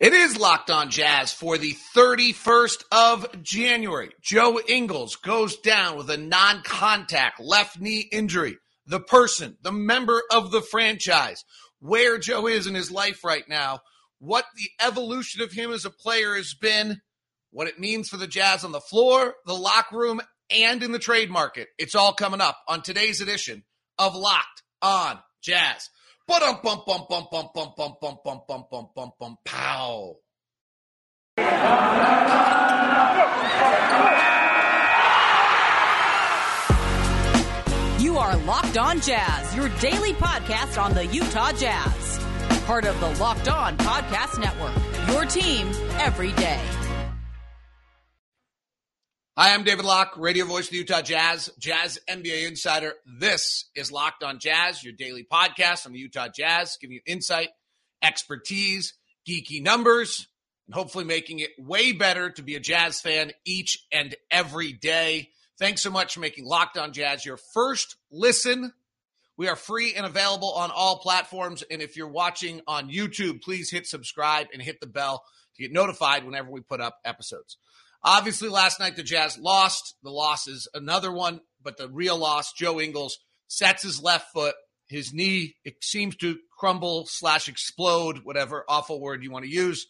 It is Locked On Jazz for the 31st of January. Joe Ingles goes down with a non contact left knee injury. The person, the member of the franchise, where Joe is in his life right now, what the evolution of him as a player has been, what it means for the Jazz on the floor, the locker room, and in the trade market. It's all coming up on today's edition of Locked On Jazz. Bum bum bum bum bum bum bum bum bum bum bum bum bum pow. You are Locked On Jazz, your daily podcast on the Utah Jazz. Part of the Locked On Podcast Network. Your team every day. Hi, I'm David Locke, radio voice of the Utah Jazz, Jazz NBA insider. This is Locked on Jazz, your daily podcast on the Utah Jazz, giving you insight, expertise, geeky numbers, and hopefully making it way better to be a Jazz fan each and every day. Thanks so much for making Locked on Jazz your first listen. We are free and available on all platforms. And if you're watching on YouTube, please hit subscribe and hit the bell to get notified whenever we put up episodes. Obviously, last night the Jazz lost. The loss is another one, but the real loss, Joe Ingles sets his left foot. His knee it seems to crumble slash explode, whatever awful word you want to use.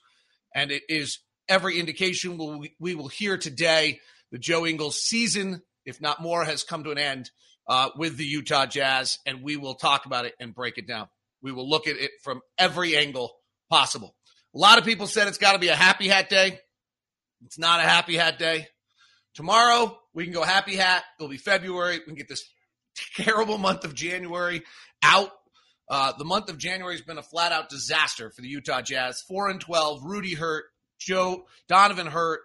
And it is every indication we, we will hear today the Joe Ingles season, if not more, has come to an end uh, with the Utah Jazz. And we will talk about it and break it down. We will look at it from every angle possible. A lot of people said it's got to be a happy hat day. It's not a happy hat day. Tomorrow, we can go happy hat. It'll be February. We can get this terrible month of January out. Uh, the month of January has been a flat out disaster for the Utah Jazz. 4 and 12, Rudy hurt, Joe Donovan hurt,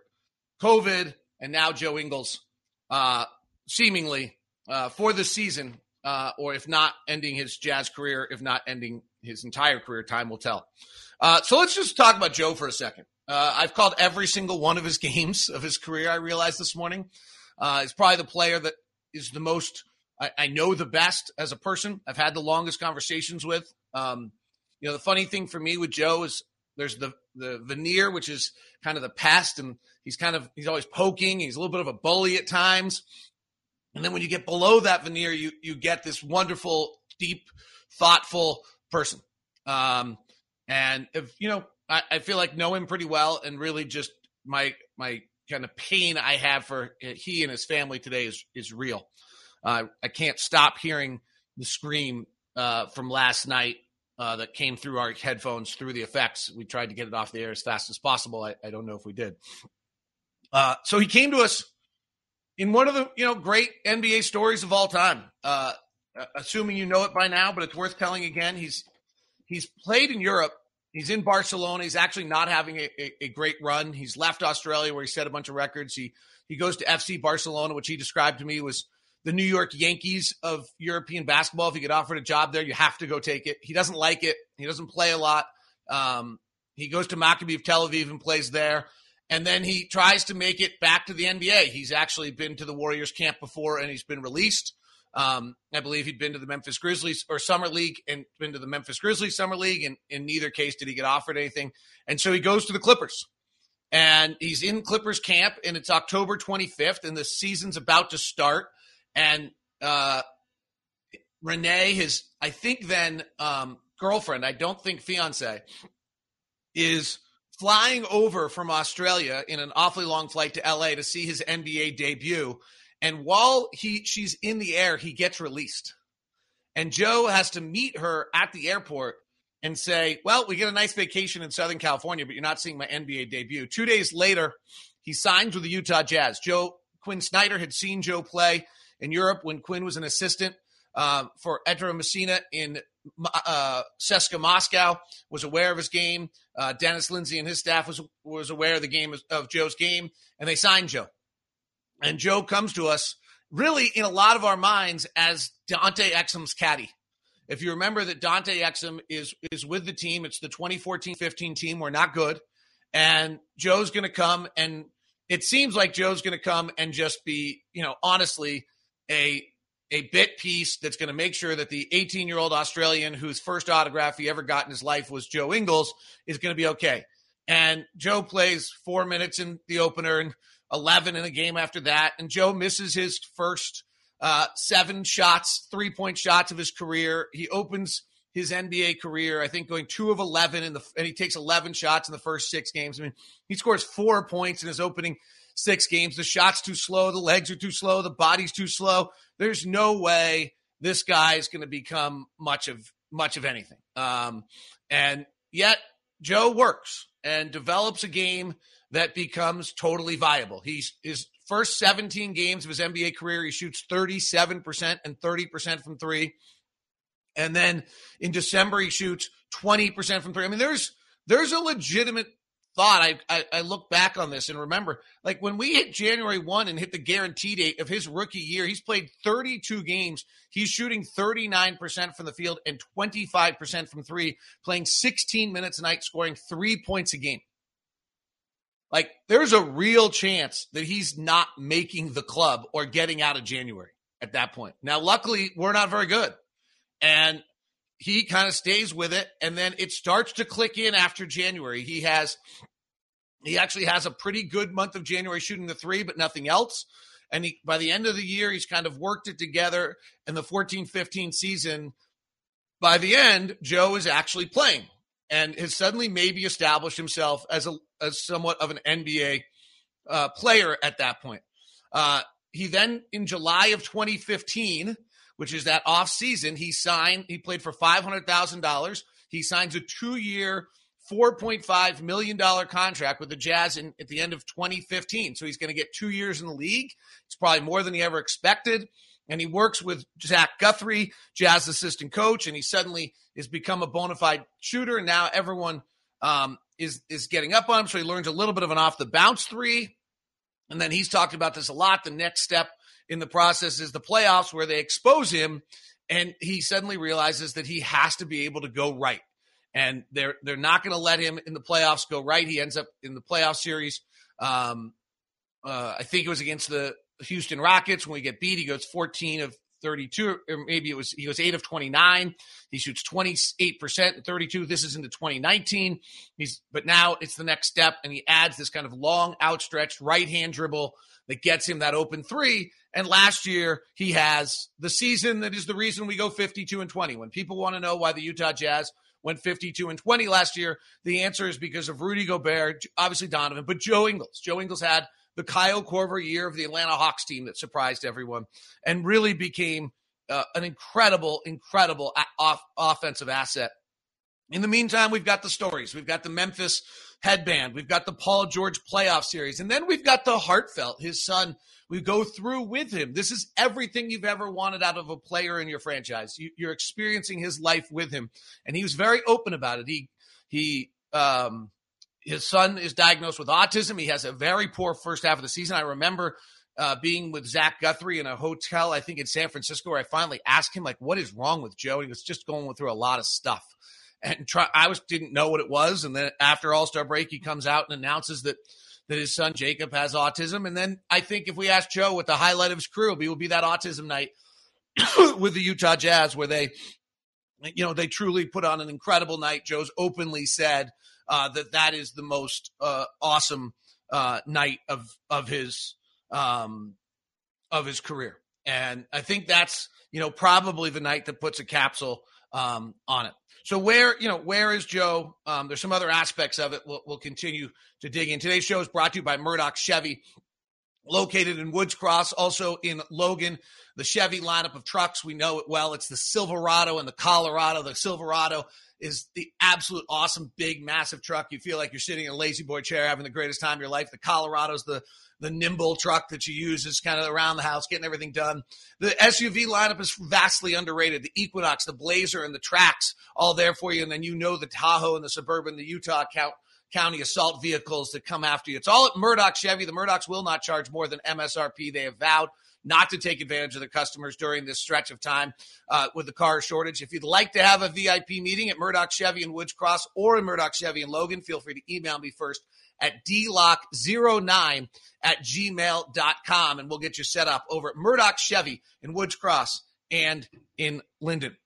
COVID, and now Joe Ingles uh, seemingly uh, for the season, uh, or if not ending his Jazz career, if not ending his entire career, time will tell. Uh, so let's just talk about Joe for a second. Uh, I've called every single one of his games of his career. I realized this morning. Uh, he's probably the player that is the most I, I, know the best as a person. I've had the longest conversations with. Um, you know, the funny thing for me with Joe is there's the the veneer, which is kind of the past, and he's kind of he's always poking. He's a little bit of a bully at times. And then when you get below that veneer, you you get this wonderful, deep, thoughtful person. Um, and if you know, I, I feel like know him pretty well, and really just my my kind of pain I have for he and his family today is is real. Uh, I can't stop hearing the scream uh, from last night uh, that came through our headphones through the effects. We tried to get it off the air as fast as possible. I, I don't know if we did. Uh, so he came to us in one of the you know great NBA stories of all time. Uh, assuming you know it by now, but it's worth telling again. He's he's played in Europe He's in Barcelona. He's actually not having a, a, a, great run. He's left Australia where he set a bunch of records. He he goes to FC Barcelona, which he described to me was the New York Yankees of European basketball. If you get offered a job there, you have to go take it. He doesn't like it. He doesn't play a lot. Um, he goes to Maccabi of Tel Aviv and plays there. And then he tries to make it back to the NBA. He's actually been to the Warriors camp before and he's been released. Um, I believe he'd been to the Memphis Grizzlies or Summer League and been to the Memphis Grizzlies Summer League. And in neither case did he get offered anything. And so he goes to the Clippers. And he's in Clippers camp, and it's October 25th, and the season's about to start. And uh, Renee, his, I think then um, girlfriend, I don't think fiance, is flying over from Australia in an awfully long flight to LA to see his NBA debut. And while he she's in the air, he gets released. And Joe has to meet her at the airport and say, Well, we get a nice vacation in Southern California, but you're not seeing my NBA debut. Two days later, he signs with the Utah Jazz. Joe Quinn Snyder had seen Joe play in Europe when Quinn was an assistant uh, for Ettore Messina in uh, CSKA Moscow, was aware of his game. Uh, Dennis Lindsey and his staff was was aware of the game of, of Joe's game, and they signed Joe. And Joe comes to us really in a lot of our minds as Dante Exum's caddy. If you remember that Dante Exum is is with the team, it's the 2014-15 team. We're not good. And Joe's going to come and it seems like Joe's going to come and just be, you know, honestly a a bit piece that's going to make sure that the 18 year old Australian whose first autograph he ever got in his life was Joe Ingles is going to be okay. And Joe plays four minutes in the opener and 11 in a game after that. And Joe misses his first uh, seven shots, three point shots of his career. He opens his NBA career, I think going two of 11 in the, and he takes 11 shots in the first six games. I mean, he scores four points in his opening six games. The shot's too slow. The legs are too slow. The body's too slow. There's no way this guy is going to become much of, much of anything. Um, and yet Joe works and develops a game that becomes totally viable. He's his first 17 games of his NBA career, he shoots 37% and 30% from three. And then in December, he shoots 20% from three. I mean, there's there's a legitimate thought. I, I, I look back on this and remember, like when we hit January 1 and hit the guarantee date of his rookie year, he's played 32 games. He's shooting 39% from the field and 25% from three, playing 16 minutes a night, scoring three points a game. Like there's a real chance that he's not making the club or getting out of January at that point. Now, luckily, we're not very good. And he kind of stays with it. And then it starts to click in after January. He has, he actually has a pretty good month of January shooting the three, but nothing else. And he, by the end of the year, he's kind of worked it together. In the 14 15 season, by the end, Joe is actually playing and has suddenly maybe established himself as a as somewhat of an NBA uh, player at that point. Uh, he then in July of 2015, which is that off season, he signed. He played for five hundred thousand dollars. He signs a two year. $4.5 million contract with the Jazz in, at the end of 2015. So he's going to get two years in the league. It's probably more than he ever expected and he works with Zach Guthrie, Jazz assistant coach, and he suddenly has become a bona fide shooter. And now everyone um, is is getting up on him, so he learns a little bit of an off the bounce three. And then he's talked about this a lot. The next step in the process is the playoffs, where they expose him, and he suddenly realizes that he has to be able to go right. And they're they're not going to let him in the playoffs go right. He ends up in the playoff series. Um, uh, I think it was against the Houston Rockets. When we get beat, he goes 14 of 32, or maybe it was he was 8 of 29. He shoots 28% and 32. This is into 2019. He's but now it's the next step, and he adds this kind of long, outstretched right hand dribble that gets him that open three. And last year he has the season that is the reason we go 52 and 20. When people want to know why the Utah Jazz went 52 and 20 last year, the answer is because of Rudy Gobert, obviously Donovan, but Joe Ingles. Joe Ingles had the Kyle Korver year of the Atlanta Hawks team that surprised everyone and really became uh, an incredible, incredible off- offensive asset. In the meantime, we've got the stories. We've got the Memphis headband. We've got the Paul George playoff series. And then we've got the heartfelt, his son. We go through with him. This is everything you've ever wanted out of a player in your franchise. You, are experiencing his life with him. And he was very open about it. He, he, um, his son is diagnosed with autism. He has a very poor first half of the season. I remember uh, being with Zach Guthrie in a hotel, I think in San Francisco, where I finally asked him, like, what is wrong with Joe? He was just going through a lot of stuff. And try, I was didn't know what it was. And then after All Star break, he comes out and announces that that his son Jacob has autism. And then I think if we ask Joe what the highlight of his career will be, will be that autism night with the Utah Jazz, where they, you know, they truly put on an incredible night. Joe's openly said uh, that that is the most uh, awesome uh, night of of his um, of his career, and I think that's you know probably the night that puts a capsule um, on it. So where you know where is Joe? Um, there's some other aspects of it. We'll, we'll continue to dig in. Today's show is brought to you by Murdock Chevy, located in Woods Cross, also in Logan. The Chevy lineup of trucks we know it well. It's the Silverado and the Colorado. The Silverado is the absolute awesome, big, massive truck. You feel like you're sitting in a lazy boy chair having the greatest time of your life. The Colorado's the the nimble truck that you use is kind of around the house, getting everything done. The SUV lineup is vastly underrated. The Equinox, the Blazer, and the Trax all there for you. And then you know the Tahoe and the Suburban, the Utah count, County assault vehicles that come after you. It's all at Murdock Chevy. The Murdocks will not charge more than MSRP. They have vowed not to take advantage of the customers during this stretch of time uh, with the car shortage. If you'd like to have a VIP meeting at Murdock Chevy in Woods Cross or in Murdock Chevy in Logan, feel free to email me first at dlock09 at gmail.com and we'll get you set up over at Murdock Chevy in Woods Cross and in Linden.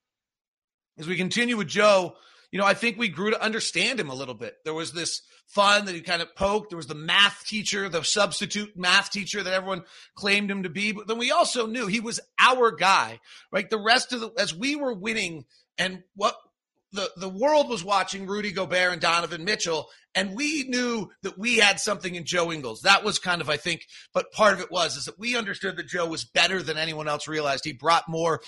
As we continue with Joe, you know, I think we grew to understand him a little bit. There was this fun that he kind of poked. There was the math teacher, the substitute math teacher that everyone claimed him to be. But then we also knew he was our guy, right? The rest of the, as we were winning and what the, the world was watching Rudy Gobert and Donovan Mitchell, and we knew that we had something in Joe Ingles. That was kind of, I think, but part of it was is that we understood that Joe was better than anyone else realized. He brought more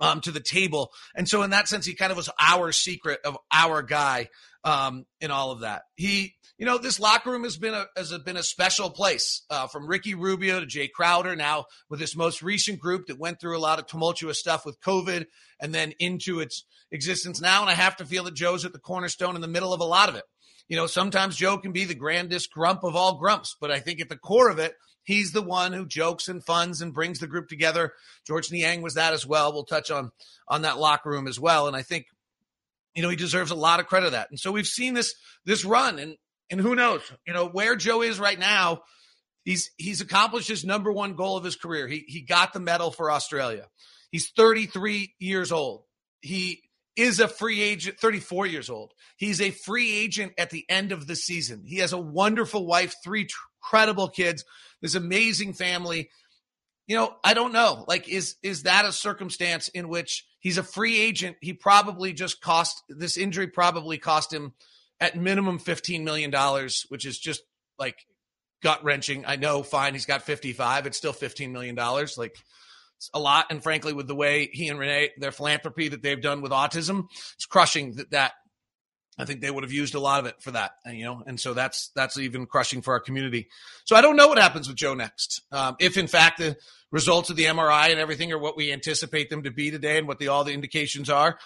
um, to the table. And so in that sense, he kind of was our secret of our guy um, in all of that. He, you know, this locker room has been a has been a special place uh, from Ricky Rubio to Jae Crowder. Now with this most recent group that went through a lot of tumultuous stuff with COVID and then into its existence now. And I have to feel that Joe's at the cornerstone in the middle of a lot of it. You know, sometimes Joe can be the grandest grump of all grumps, but I think at the core of it, he's the one who jokes and funds and brings the group together. Georges Niang was that as well. We'll touch on on that locker room as well. And I think, you know, he deserves a lot of credit of that. And so we've seen this this run, and and who knows, you know, where Joe is right now. He's he's accomplished his number one goal of his career. He he got the medal for Australia. He's 33 years old. He is a free agent, 34 years old. He's a free agent at the end of the season. He has a wonderful wife, three incredible kids, this amazing family. You know, I don't know. Like, is is that a circumstance in which he's a free agent? He probably just cost this injury probably cost him at minimum $15 million, which is just like gut wrenching. I know, fine, he's got 55. It's still $15 million. Like it's a lot. And frankly, with the way he and Renee, their philanthropy that they've done with autism, it's crushing that, that I think they would have used a lot of it for that, and, you know, and so that's that's even crushing for our community. So I don't know what happens with Joe next. Um, if in fact the results of the MRI and everything are what we anticipate them to be today, and what the all the indications are,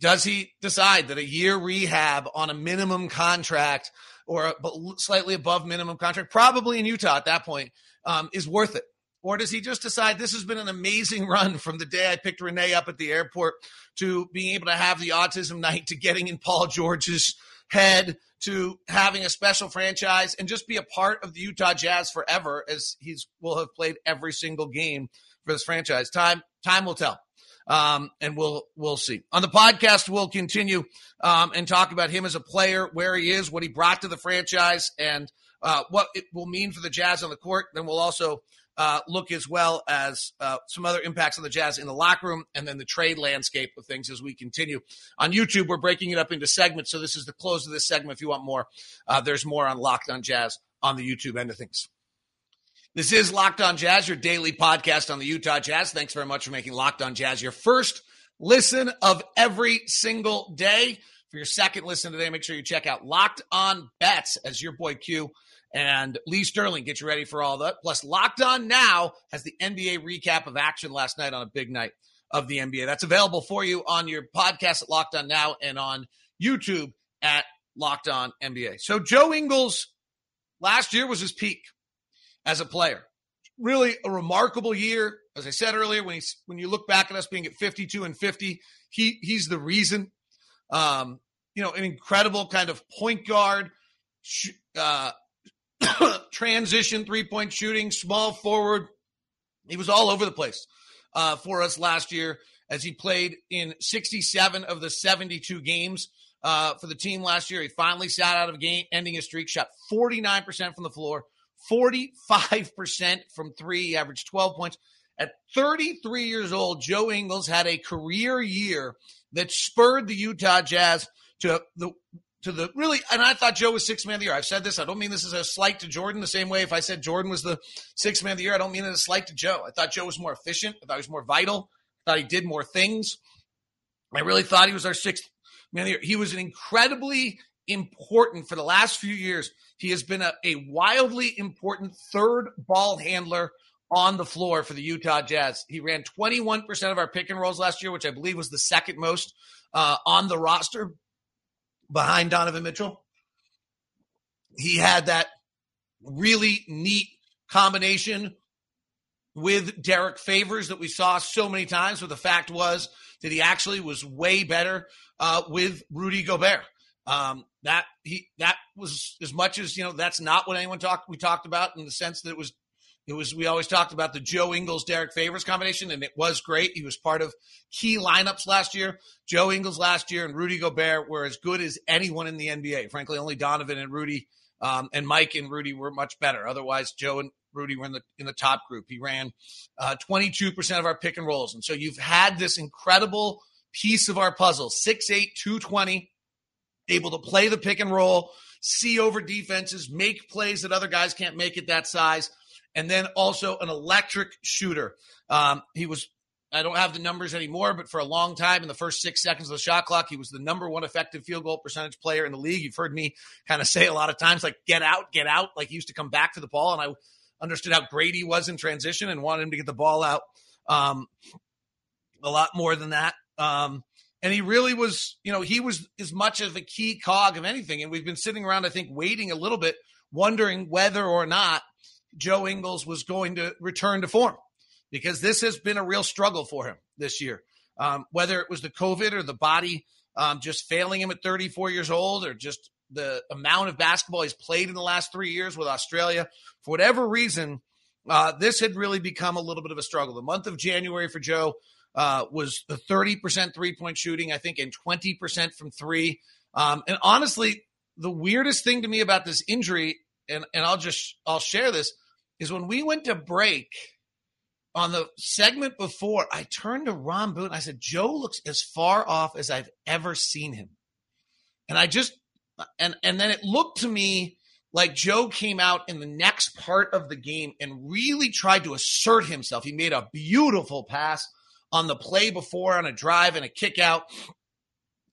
does he decide that a year rehab on a minimum contract or slightly above minimum contract, probably in Utah at that point, um, is worth it? Or does he just decide this has been an amazing run from the day I picked Renee up at the airport to being able to have the autism night to getting in Paul George's head to having a special franchise and just be a part of the Utah Jazz forever as he's will have played every single game for this franchise. Time time will tell. Um, and we'll we'll see. On the podcast, we'll continue um, and talk about him as a player, where he is, what he brought to the franchise, and uh, what it will mean for the Jazz on the court. Then we'll also uh, look as well as uh, some other impacts on the Jazz in the locker room and then the trade landscape of things as we continue. On YouTube, we're breaking it up into segments. So this is the close of this segment. If you want more, uh, there's more on Locked on Jazz on the YouTube end of things. This is Locked on Jazz, your daily podcast on the Utah Jazz. Thanks very much for making Locked on Jazz your first listen of every single day. For your second listen today, make sure you check out Locked on Bets as your boy Q and Lee Sterling get you ready for all that. Plus, Locked On Now has the NBA recap of action last night on a big night of the NBA. That's available for you on your podcast at Locked On Now and on YouTube at Locked On NBA. So, Joe Ingles last year was his peak as a player. Really a remarkable year. As I said earlier, when he's, when you look back at us being at 52 and 50, he he's the reason. Um, you know, an incredible kind of point guard, uh, transition three point shooting, small forward. He was all over the place uh, for us last year as he played in 67 of the 72 games uh, for the team last year. He finally sat out of a game, ending a streak, shot 49% from the floor, 45% from three, he averaged 12 points. At 33 years old, Joe Ingles had a career year that spurred the Utah Jazz to the to the really, and I thought Joe was six man of the year. I've said this. I don't mean this as a slight to Jordan the same way if I said Jordan was the six man of the year. I don't mean it as a slight to Joe. I thought Joe was more efficient. I thought he was more vital. I thought he did more things. I really thought he was our sixth man of the year. He was an incredibly important for the last few years. He has been a, a wildly important third ball handler on the floor for the Utah Jazz. He ran 21% of our pick and rolls last year, which I believe was the second most uh, on the roster behind Donovan Mitchell. He had that really neat combination with Derrick Favors that we saw so many times. But the fact was that he actually was way better uh, with Rudy Gobert. Um, that he that was as much as you know. That's not what anyone talked. We talked about in the sense that it was It was we always talked about the Joe Ingles Derrick Favors combination, and it was great. He was part of key lineups last year. Joe Ingles last year and Rudy Gobert were as good as anyone in the NBA. Frankly, only Donovan and Rudy um, and Mike and Rudy were much better. Otherwise, Joe and Rudy were in the in the top group. He ran uh, 22% of our pick and rolls, and so you've had this incredible piece of our puzzle: 6'8", 220, able to play the pick and roll, see over defenses, make plays that other guys can't make at that size and then also an electric shooter. Um, he was, I don't have the numbers anymore, but for a long time in the first six seconds of the shot clock, he was the number one effective field goal percentage player in the league. You've heard me kind of say a lot of times, like, get out, get out. Like, he used to come back to the ball, and I understood how great he was in transition and wanted him to get the ball out um, a lot more than that. Um, and he really was, you know, he was as much of a key cog of anything. And we've been sitting around, I think, waiting a little bit, wondering whether or not Joe Ingles was going to return to form because this has been a real struggle for him this year. Um, whether it was the COVID or the body um, just failing him at 34 years old or just the amount of basketball he's played in the last three years with Australia, for whatever reason, uh, this had really become a little bit of a struggle. The month of January for Joe uh, was the 30% three point shooting, I think, and 20% from three. Um, and honestly, the weirdest thing to me about this injury, and, and I'll just I'll share this is when we went to break on the segment before, I turned to Ron Boone. I said, Joe looks as far off as I've ever seen him. And I just, and, and then it looked to me like Joe came out in the next part of the game and really tried to assert himself. He made a beautiful pass on the play before on a drive and a kick out.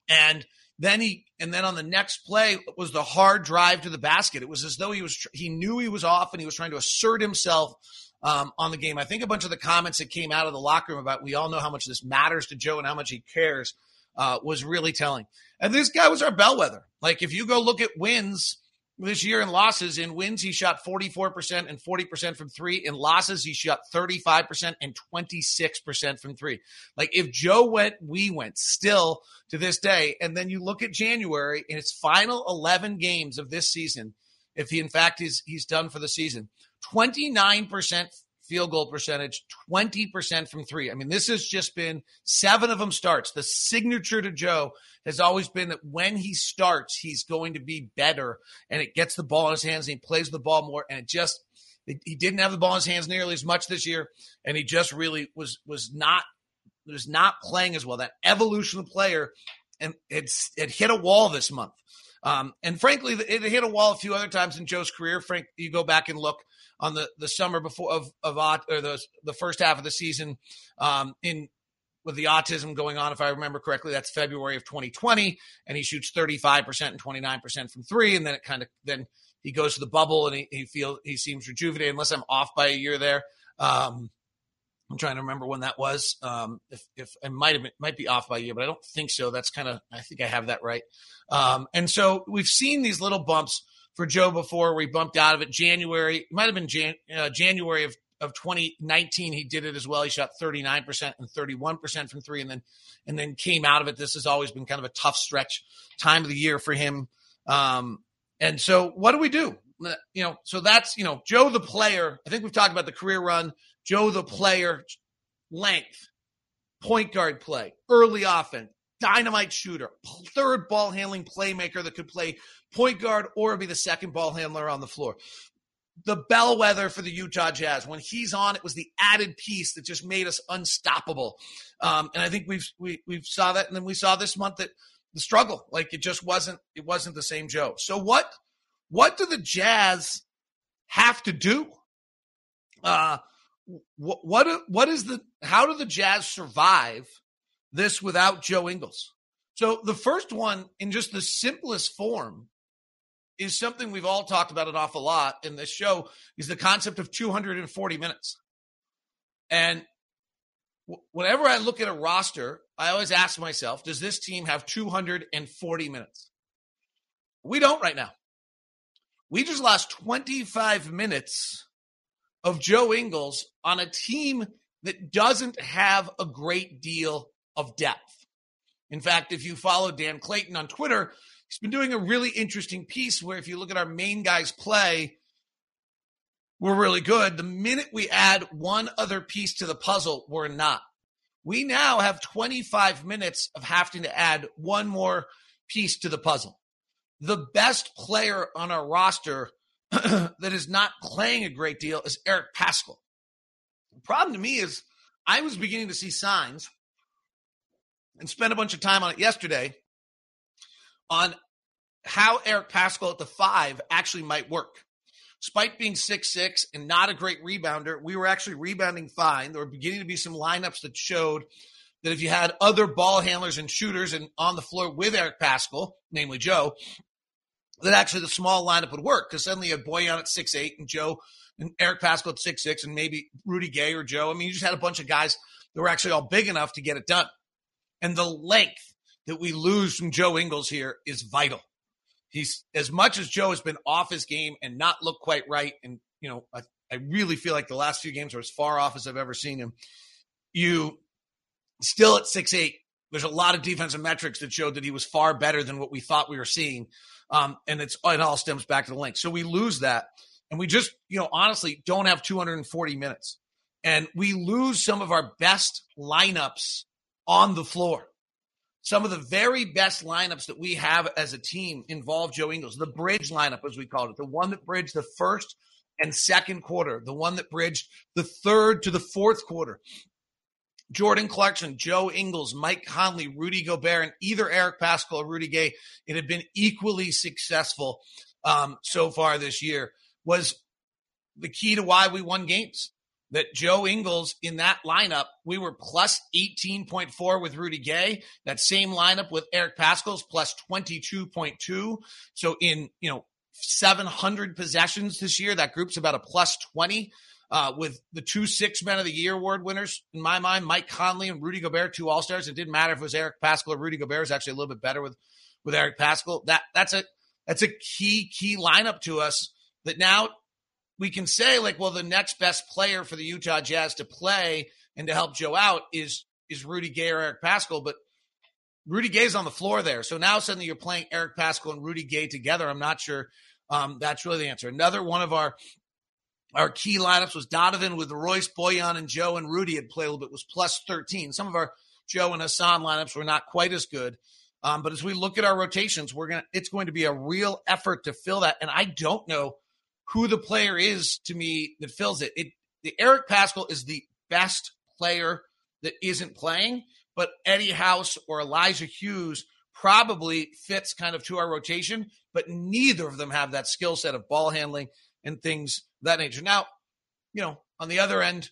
And then he, and then on the next play was the hard drive to the basket. It was as though he was, he knew he was off and he was trying to assert himself um, on the game. I think a bunch of the comments that came out of the locker room about we all know how much this matters to Joe and how much he cares uh, was really telling. And this guy was our bellwether. Like if you go look at wins this year in losses, in wins he shot 44% and 40% from three. In losses he shot 35% and 26% from three. Like if Joe went, we went still to this day. And then you look at January in its final 11 games of this season, if he in fact is he's done for the season, 29% field goal percentage, 20% from three. I mean, this has just been seven of them starts. The signature to Joe has always been that when he starts, he's going to be better and it gets the ball in his hands and he plays the ball more. And it just, he didn't have the ball in his hands nearly as much this year. And he just really was, was not, was not playing as well. That evolution of player and it's, it hit a wall this month. Um, and frankly, it hit a wall a few other times in Joe's career. Frank, you go back and look on the, the summer before of of or the the first half of the season um, in with the autism going on, if I remember correctly, that's February of 2020, and he shoots 35% and 29% from three, and then it kind of then he goes to the bubble and he, he feels he seems rejuvenated. Unless I'm off by a year there, um, I'm trying to remember when that was. Um, if if I might have might be off by a year, but I don't think so. That's kind of I think I have that right. Um, and so we've seen these little bumps for Joe before. We bumped out of it. January might have been Jan, uh, January of of 2019 he did it as well he shot 39% and 31% from three and then and then came out of it this has always been kind of a tough stretch time of the year for him um and so what do we do you know so that's you know joe the player i think we've talked about the career run joe the player length point guard play early offense dynamite shooter, third ball handling playmaker that could play point guard or be the second ball handler on the floor. The bellwether for the Utah Jazz. When he's on, it was the added piece that just made us unstoppable. Um, and I think we've we we've saw that, and then we saw this month that the struggle, like it just wasn't it wasn't the same Joe. So what what do the Jazz have to do? Uh, what what is the how do the Jazz survive? this without Joe Ingles. So the first one, in just the simplest form, is something we've all talked about an awful lot in this show is the concept of 240 minutes. And whenever I look at a roster, I always ask myself, does this team have 240 minutes? We don't right now. We just lost 25 minutes of Joe Ingles on a team that doesn't have a great deal of depth. In fact, if you follow Dan Clayton on Twitter, he's been doing a really interesting piece where if you look at our main guys play, we're really good. The minute we add one other piece to the puzzle, we're not. We now have 25 minutes of having to add one more piece to the puzzle. The best player on our roster that is not playing a great deal is Eric Paschall. The problem to me is I was beginning to see signs and spent a bunch of time on it yesterday on how Eric Paschall at the five actually might work. Despite being six six and not a great rebounder, we were actually rebounding fine. There were beginning to be some lineups that showed that if you had other ball handlers and shooters and on the floor with Eric Paschall, namely Joe, that actually the small lineup would work because suddenly you had Bojan at six eight and Joe and Eric Paschall at six six and maybe Rudy Gay or Joe. I mean, you just had a bunch of guys that were actually all big enough to get it done. And the length that we lose from Joe Ingles here is vital. He's as much as Joe has been off his game and not looked quite right. And, you know, I, I really feel like the last few games are as far off as I've ever seen him. You still at six eight. There's a lot of defensive metrics that showed that he was far better than what we thought we were seeing. Um, and it's it all stems back to the length. So we lose that, and we just you know honestly don't have 240 minutes, and we lose some of our best lineups on the floor. Some of the very best lineups that we have as a team involve Joe Ingles. The bridge lineup, as we called it, the one that bridged the first and second quarter, the one that bridged the third to the fourth quarter. Jordan Clarkson, Joe Ingles, Mike Conley, Rudy Gobert, and either Eric Paschall or Rudy Gay, it had been equally successful um, so far this year, was the key to why we won games. That Joe Ingles in that lineup, we were plus 18.4 with Rudy Gay. That same lineup with Eric Paschall's plus 22.2. So in, you know, 700 possessions this year, that group's about a plus 20 uh, with the two six men of the year award winners in my mind, Mike Conley and Rudy Gobert, two all stars. It didn't matter if it was Eric Paschall or Rudy Gobert. Is actually a little bit better with with Eric Paschall. That that's a that's a key key lineup to us. That now we can say like, well, the next best player for the Utah Jazz to play and to help Joe out is is Rudy Gay or Eric Paschall, but Rudy Gay's on the floor there. So now suddenly you're playing Eric Paschall and Rudy Gay together. I'm not sure um, that's really the answer. Another one of our our key lineups was Donovan with Royce, Bojan, and Joe and Rudy had played a little bit, was plus 13. Some of our Joe and Hassan lineups were not quite as good. Um, but as we look at our rotations, we're gonna it's going to be a real effort to fill that. And I don't know who the player is to me that fills it. It the Eric Paschall is the best player that isn't playing, but Eddie House or Elijah Hughes probably fits kind of to our rotation, but neither of them have that skill set of ball handling and things that nature. Now, you know, on the other end,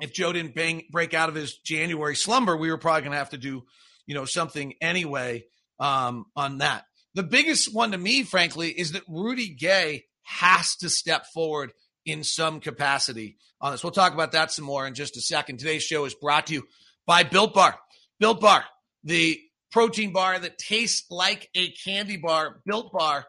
if Joe didn't bang, break out of his January slumber, we were probably going to have to do, you know, something anyway um, on that. The biggest one to me, frankly, is that Rudy Gay has to step forward in some capacity on this. We'll talk about that some more in just a second. Today's show is brought to you by Built Bar. Built Bar, the protein bar that tastes like a candy bar. Built Bar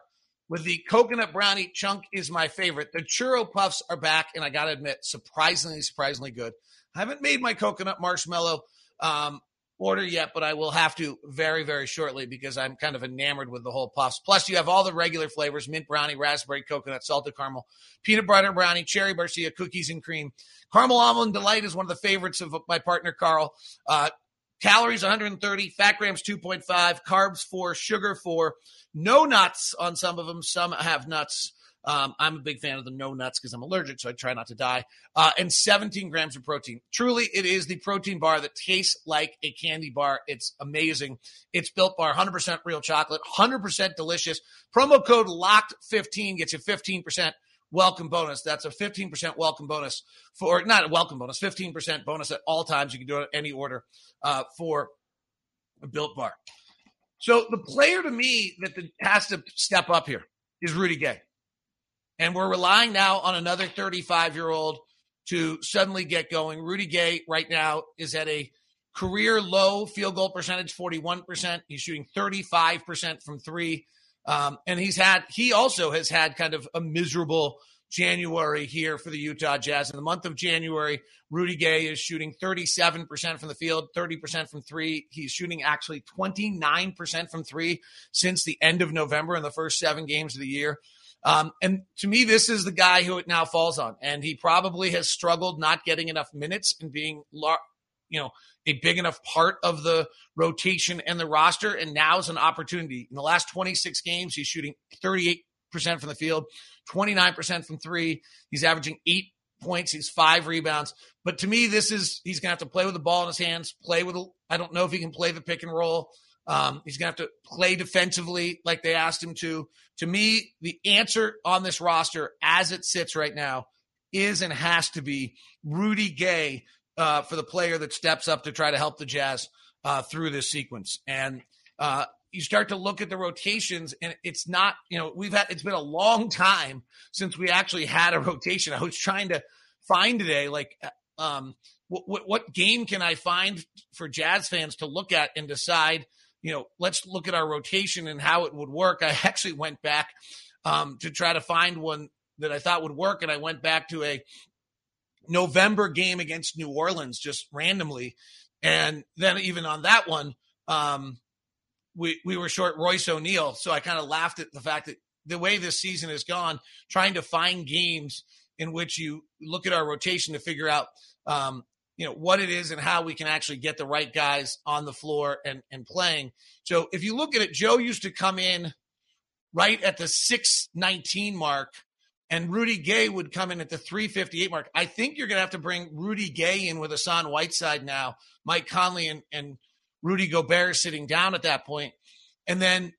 with the coconut brownie chunk is my favorite. The churro puffs are back, and I got to admit, surprisingly, surprisingly good. I haven't made my coconut marshmallow um, order yet, but I will have to very, very shortly because I'm kind of enamored with the whole puffs. Plus, you have all the regular flavors mint brownie, raspberry, coconut, salted caramel, peanut butter brownie, cherry barcia, cookies and cream. Caramel almond delight is one of the favorites of my partner, Carl. Uh, calories 130, fat grams 2.5, carbs 4, sugar 4. No nuts on some of them. Some have nuts. Um, I'm a big fan of the no nuts because I'm allergic, so I try not to die. Uh, and 17 grams of protein. Truly, it is the protein bar that tastes like a candy bar. It's amazing. It's built bar, 100% real chocolate, 100% delicious. Promo code LOCKED15 gets you 15% welcome bonus. That's a 15% welcome bonus for, not a welcome bonus, 15% bonus at all times. You can do it any order uh, for a built bar. So the player to me that has to step up here is Rudy Gay. And we're relying now on another 35 year old to suddenly get going. Rudy Gay right now is at a career low field goal percentage, 41%. He's shooting 35% from three. Um, and he's had, he also has had kind of a miserable January here for the Utah Jazz. In the month of January, Rudy Gay is shooting 37% from the field, 30% from three. He's shooting actually 29% from three since the end of November in the first seven games of the year. Um, and to me, this is the guy who it now falls on. And he probably has struggled not getting enough minutes and being, lar- you know, a big enough part of the rotation and the roster. And now is an opportunity. In the last 26 games, he's shooting 38% from the field, 29% from three. He's averaging eight points. He's five rebounds. But to me, this is, he's going to have to play with the ball in his hands, play with, I don't know if he can play the pick and roll. Um, he's going to have to play defensively like they asked him to. To me, the answer on this roster as it sits right now is and has to be Rudy Gay uh, for the player that steps up to try to help the Jazz uh, through this sequence. And uh, you start to look at the rotations, and it's not, you know, we've had, it's been a long time since we actually had a rotation. I was trying to find today, like, uh, um, what, what game can I find for Jazz fans to look at and decide you know, let's look at our rotation and how it would work. I actually went back um, to try to find one that I thought would work, and I went back to a November game against New Orleans just randomly, and then even on that one, um, we we were short Royce O'Neale, so I kind of laughed at the fact that the way this season has gone, trying to find games in which you look at our rotation to figure out um, you know what it is and how we can actually get the right guys on the floor and and playing. So if you look at it, Joe used to come in right at the 619 mark and Rudy Gay would come in at the 358 mark. I think you're going to have to bring Rudy Gay in with Hassan Whiteside now, Mike Conley and, and Rudy Gobert sitting down at that point. And then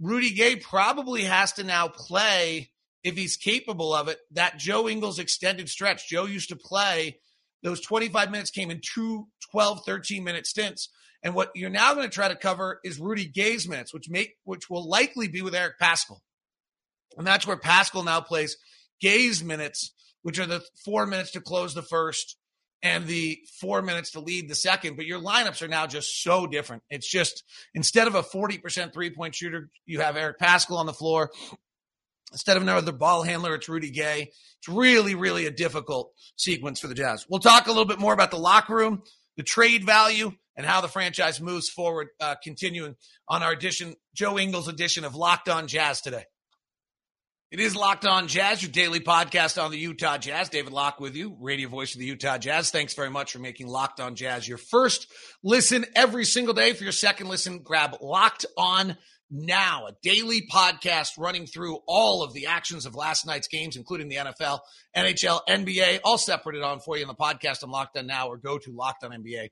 Rudy Gay probably has to now play, if he's capable of it, that Joe Ingles extended stretch. Joe used to play those 25 minutes came in two 12, 13 minute stints. And what you're now going to try to cover is Rudy Gay's minutes, which make which will likely be with Eric Paschall. And that's where Paschall now plays Gay's minutes, which are the four minutes to close the first and the four minutes to lead the second. But your lineups are now just so different. It's just instead of a 40% three point shooter, you have Eric Paschall on the floor. Instead of another ball handler, it's Rudy Gay. It's really, really a difficult sequence for the Jazz. We'll talk a little bit more about the locker room, the trade value, and how the franchise moves forward, uh, continuing on our edition, Joe Ingles edition of Locked On Jazz today. It is Locked On Jazz, your daily podcast on the Utah Jazz. David Locke with you, radio voice of the Utah Jazz. Thanks very much for making Locked On Jazz your first listen every single day. For your second listen, grab Locked On now, a daily podcast running through all of the actions of last night's games, including the NFL, NHL, NBA, all separated on for you in the podcast on Locked On Now or go to Locked On NBA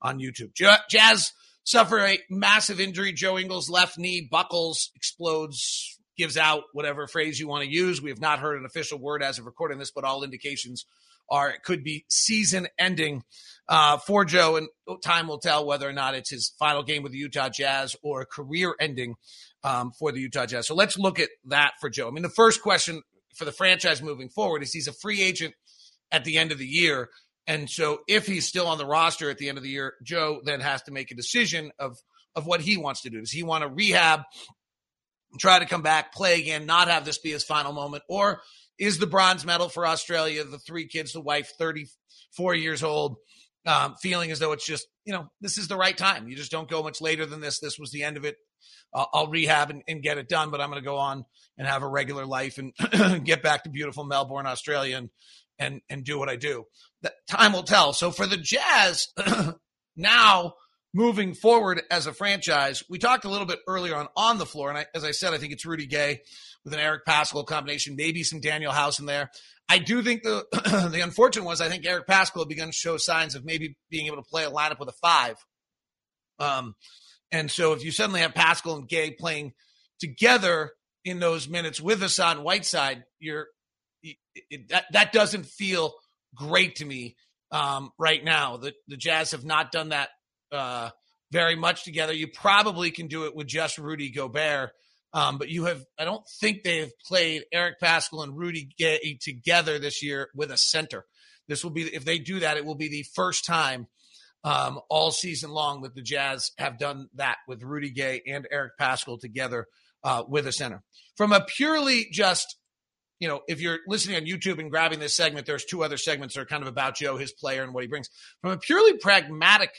on YouTube. Jazz suffer a massive injury. Joe Ingles' left knee buckles, explodes, gives out, whatever phrase you want to use. We have not heard an official word as of recording this, but all indications are it could be season ending uh, for Joe, and time will tell whether or not it's his final game with the Utah Jazz or a career ending um, for the Utah Jazz. So let's look at that for Joe. I mean, the first question for the franchise moving forward is he's a free agent at the end of the year. And so if he's still on the roster at the end of the year, Joe then has to make a decision of of what he wants to do. Does he want to rehab, try to come back, play again, not have this be his final moment, or is the bronze medal for Australia, the three kids, the wife, 34 years old, um, feeling as though it's just, you know, this is the right time. You just don't go much later than this. This was the end of it. Uh, I'll rehab and, and, get it done, but I'm going to go on and have a regular life and get back to beautiful Melbourne, Australia, and and and do what I do. That time will tell. So for the Jazz, now moving forward as a franchise, we talked a little bit earlier on on the floor, and I, as I said, I think it's Rudy Gay with an Eric Paschall combination, maybe some Danuel House in there. I do think the the unfortunate was I think Eric Paschall had begun to show signs of maybe being able to play a lineup with a five. Um, and so if you suddenly have Paschall and Gay playing together in those minutes with Hassan Whiteside, you're it, that that doesn't feel great to me um, right now. The the Jazz have not done that uh, very much together. You probably can do it with just Rudy Gobert. Um, but you have, I don't think they have played Eric Paschall and Rudy Gay together this year with a center. This will be, if they do that, it will be the first time um, all season long that the Jazz have done that with Rudy Gay and Eric Paschall together uh, with a center. From a purely just, you know, if you're listening on YouTube and grabbing this segment, there's two other segments that are kind of about Joe, his player, and what he brings. From a purely pragmatic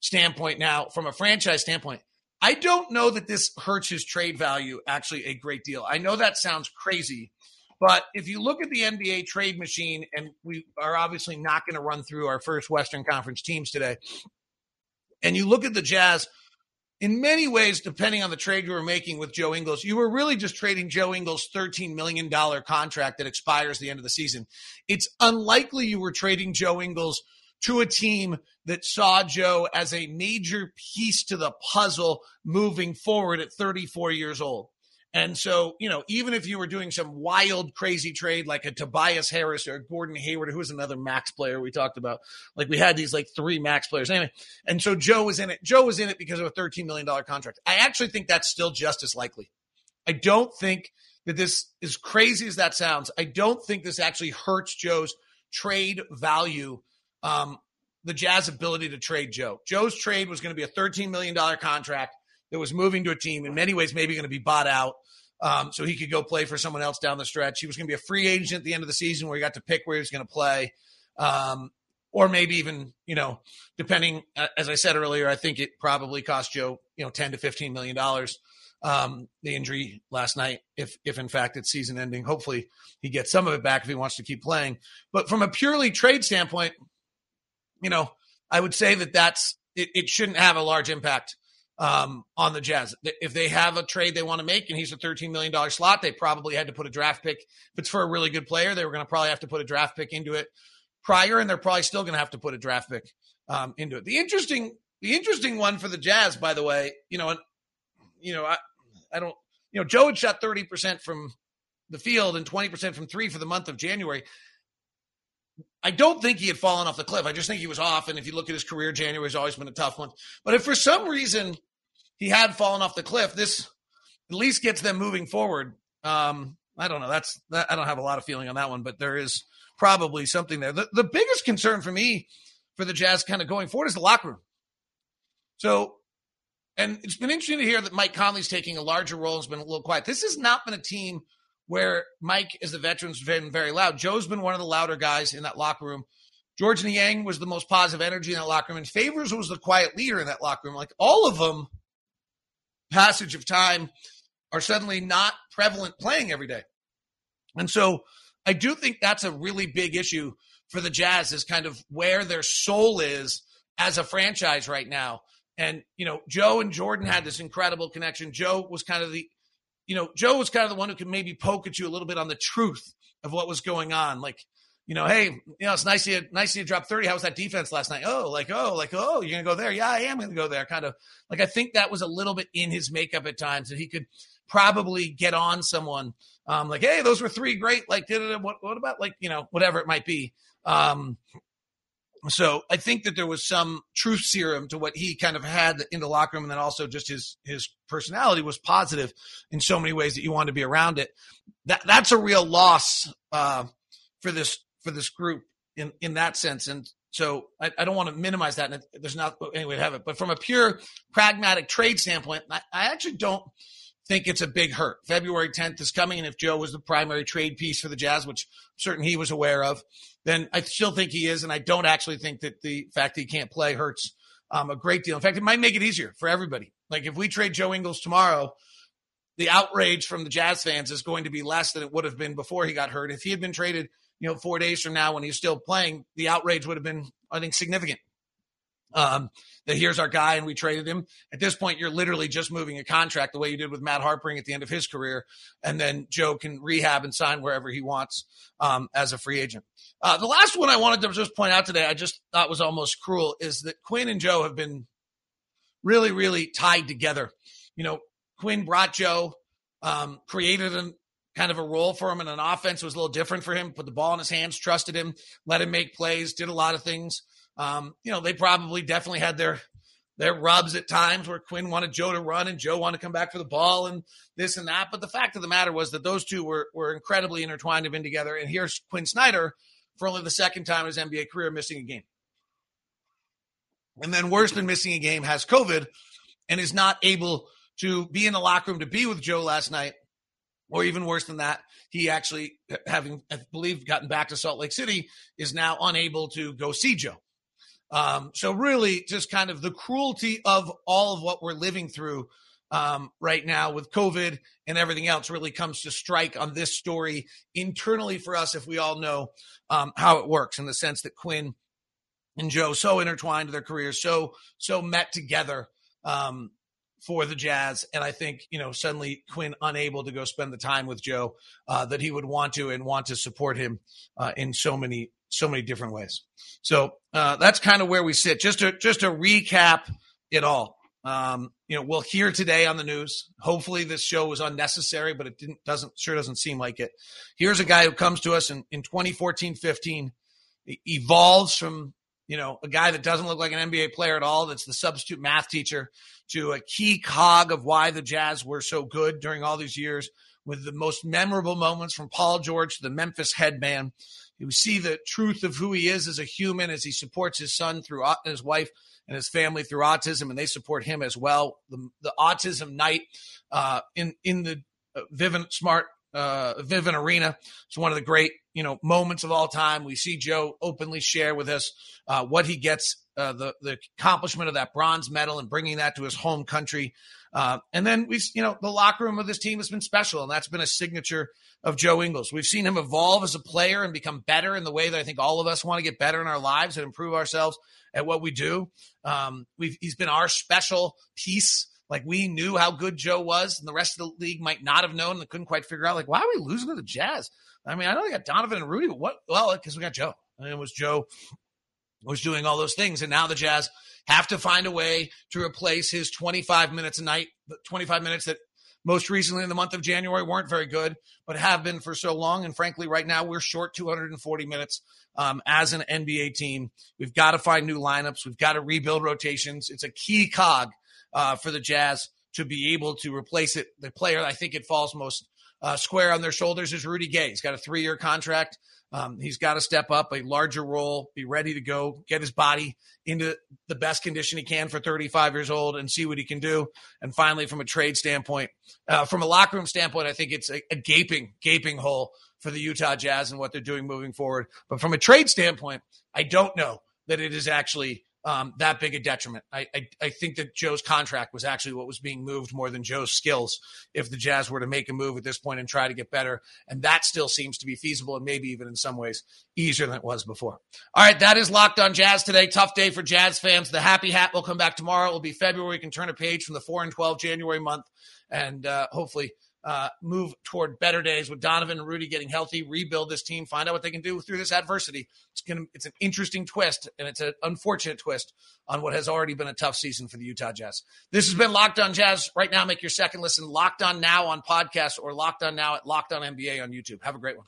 standpoint now, from a franchise standpoint, I don't know that this hurts his trade value actually a great deal. I know that sounds crazy, but if you look at the NBA trade machine, and we are obviously not going to run through our first Western Conference teams today, and you look at the Jazz, in many ways, depending on the trade you were making with Joe Ingles, you were really just trading Joe Ingles' $13 million contract that expires the end of the season. It's unlikely you were trading Joe Ingles to a team that saw Joe as a major piece to the puzzle moving forward at 34 years old. And so, you know, even if you were doing some wild, crazy trade like a Tobias Harris or Gordon Hayward, who was another max player we talked about, like we had these like three max players anyway. And so Joe was in it. Joe was in it because of a $13 million contract. I actually think that's still just as likely. I don't think that this, as crazy as that sounds, I don't think this actually hurts Joe's trade value um, the Jazz ability to trade Joe. Joe's trade was going to be a $13 million contract that was moving to a team in many ways, maybe going to be bought out. Um, so he could go play for someone else down the stretch. He was going to be a free agent at the end of the season where he got to pick where he was going to play. Um, or maybe even, you know, depending, as I said earlier, I think it probably cost Joe, you know, 10 to 15 million dollars. Um, the injury last night, if if in fact it's season ending, hopefully he gets some of it back if he wants to keep playing. But from a purely trade standpoint, you know, I would say that that's it, it shouldn't have a large impact um, on the Jazz. If they have a trade they want to make and he's a $13 million slot, they probably had to put a draft pick. If it's for a really good player, they were going to probably have to put a draft pick into it prior, and they're probably still going to have to put a draft pick um, into it. The interesting, the interesting one for the Jazz, by the way, you know, and you know, I, I don't, you know, Joe had shot 30% from the field and 20% from three for the month of January. I don't think he had fallen off the cliff. I just think he was off. And if you look at his career, January has always been a tough one. But if for some reason he had fallen off the cliff, this at least gets them moving forward. Um, I don't know. That's that, I don't have a lot of feeling on that one, but there is probably something there. The, the biggest concern for me for the Jazz kind of going forward is the locker room. So, and it's been interesting to hear that Mike Conley's taking a larger role. Has been a little quiet. This has not been a team where Mike, is the veteran's been very loud. Joe's been one of the louder guys in that locker room. Georges Niang was the most positive energy in that locker room, and Favors was the quiet leader in that locker room. Like all of them, passage of time, are suddenly not prevalent playing every day. And so I do think that's a really big issue for the Jazz is kind of where their soul is as a franchise right now. And, you know, Joe and Jordan had this incredible connection. Joe was kind of the you know, Joe was kind of the one who could maybe poke at you a little bit on the truth of what was going on. Like, you know, hey, you know, it's nice you nice you drop 30. How was that defense last night? Oh, like, oh, like, oh, you're gonna go there. Yeah, I am gonna go there. Kind of like I think that was a little bit in his makeup at times that he could probably get on someone. Um, like, hey, those were three great, like, what what about like, you know, whatever it might be. Um, so I think that there was some truth serum to what he kind of had in the locker room, and then also just his his personality was positive in so many ways that you wanted to be around it. That that's a real loss uh, for this for this group in in that sense. And so I, I don't want to minimize that. And there's not any way to have it, but from a pure pragmatic trade standpoint, I, I actually don't think it's a big hurt. February 10th is coming, and if Joe was the primary trade piece for the Jazz, which I'm certain he was aware of, then I still think he is. And I don't actually think that the fact that he can't play hurts um, a great deal. In fact, it might make it easier for everybody. Like if we trade Joe Ingles tomorrow, the outrage from the Jazz fans is going to be less than it would have been before he got hurt. If he had been traded, you know, four days from now when he's still playing, the outrage would have been, I think, significant. Um, that here's our guy and we traded him. At this point, you're literally just moving a contract the way you did with Matt Harpring at the end of his career. And then Joe can rehab and sign wherever he wants um, as a free agent. Uh, the last one I wanted to just point out today, I just thought was almost cruel, is that Quin and Joe have been really, really tied together. You know, Quin brought Joe, um, created an kind of a role for him in an offense was a little different for him. Put the ball in his hands, trusted him, let him make plays, did a lot of things. Um, you know, they probably definitely had their their rubs at times where Quin wanted Joe to run and Joe wanted to come back for the ball and this and that. But the fact of the matter was that those two were were incredibly intertwined and been together. And here's Quin Snyder for only the second time in his NBA career missing a game. And then worse than missing a game has COVID and is not able to be in the locker room to be with Joe last night. Or even worse than that, he actually, having, I believe, gotten back to Salt Lake City, is now unable to go see Joe. Um, so really, just kind of the cruelty of all of what we're living through um, right now with COVID and everything else really comes to strike on this story internally for us if we all know um, how it works in the sense that Quin and Joe so intertwined their careers, so so met together um, for the Jazz, and I think you know suddenly Quin unable to go spend the time with Joe uh, that he would want to and want to support him uh, in so many so many different ways. So uh, that's kind of where we sit. Just to just to recap it all. Um, you know, we'll hear today on the news. Hopefully, this show was unnecessary, but it didn't doesn't sure doesn't seem like it. Here's a guy who comes to us in, in 2014, 15, evolves from you know a guy that doesn't look like an NBA player at all. That's the substitute math teacher to a key cog of why the Jazz were so good during all these years, with the most memorable moments from Paul George to the Memphis headman. You see the truth of who he is as a human as he supports his son through his wife and his family through autism, and they support him as well. The, the autism night uh, in in the uh, Vivint Smart uh, Arena. It's one of the great you know moments of all time. We see Joe openly share with us uh, what he gets uh, the the accomplishment of that bronze medal and bringing that to his home country. Uh, and then we, you know, the locker room of this team has been special, and that's been a signature of Joe Ingles. We've seen him evolve as a player and become better in the way that I think all of us want to get better in our lives and improve ourselves at what we do. Um, we've he's been our special piece. Like we knew how good Joe was, and the rest of the league might not have known and couldn't quite figure out. Like, why are we losing to the Jazz? I mean, I know they got Donovan and Rudy, but what? Well, because we got Joe. And it was Joe was doing all those things, and now the Jazz have to find a way to replace his 25 minutes a night, 25 minutes that most recently in the month of January weren't very good, but have been for so long. And frankly, right now we're short 240 minutes um, as an NBA team. We've got to find new lineups. We've got to rebuild rotations. It's a key cog uh, for the Jazz to be able to replace it. The player I think it falls most uh, square on their shoulders is Rudy Gay. He's got a three year contract. Um, he's got to step up a larger role, be ready to go, get his body into the best condition he can for 35 years old and see what he can do. And finally, from a trade standpoint, uh, from a locker room standpoint, I think it's a, a gaping, gaping hole for the Utah Jazz and what they're doing moving forward. But from a trade standpoint, I don't know that it is actually um, that big a detriment. I, I, I think that Joe's contract was actually what was being moved more than Joe's skills. If the Jazz were to make a move at this point and try to get better, and that still seems to be feasible, and maybe even in some ways easier than it was before. All right, that is locked on Jazz today. Tough day for Jazz fans. The happy hat will come back tomorrow. It will be February. You can turn a page from the four and twelve January month, and uh, hopefully uh, move toward better days with Donovan and Rudy getting healthy, rebuild this team, find out what they can do through this adversity. It's gonna, it's an interesting twist, and it's an unfortunate twist on what has already been a tough season for the Utah Jazz. This has been Locked On Jazz. Right now, make your second listen Locked On Now on podcast or Locked On Now at Locked On NBA on YouTube. Have a great one.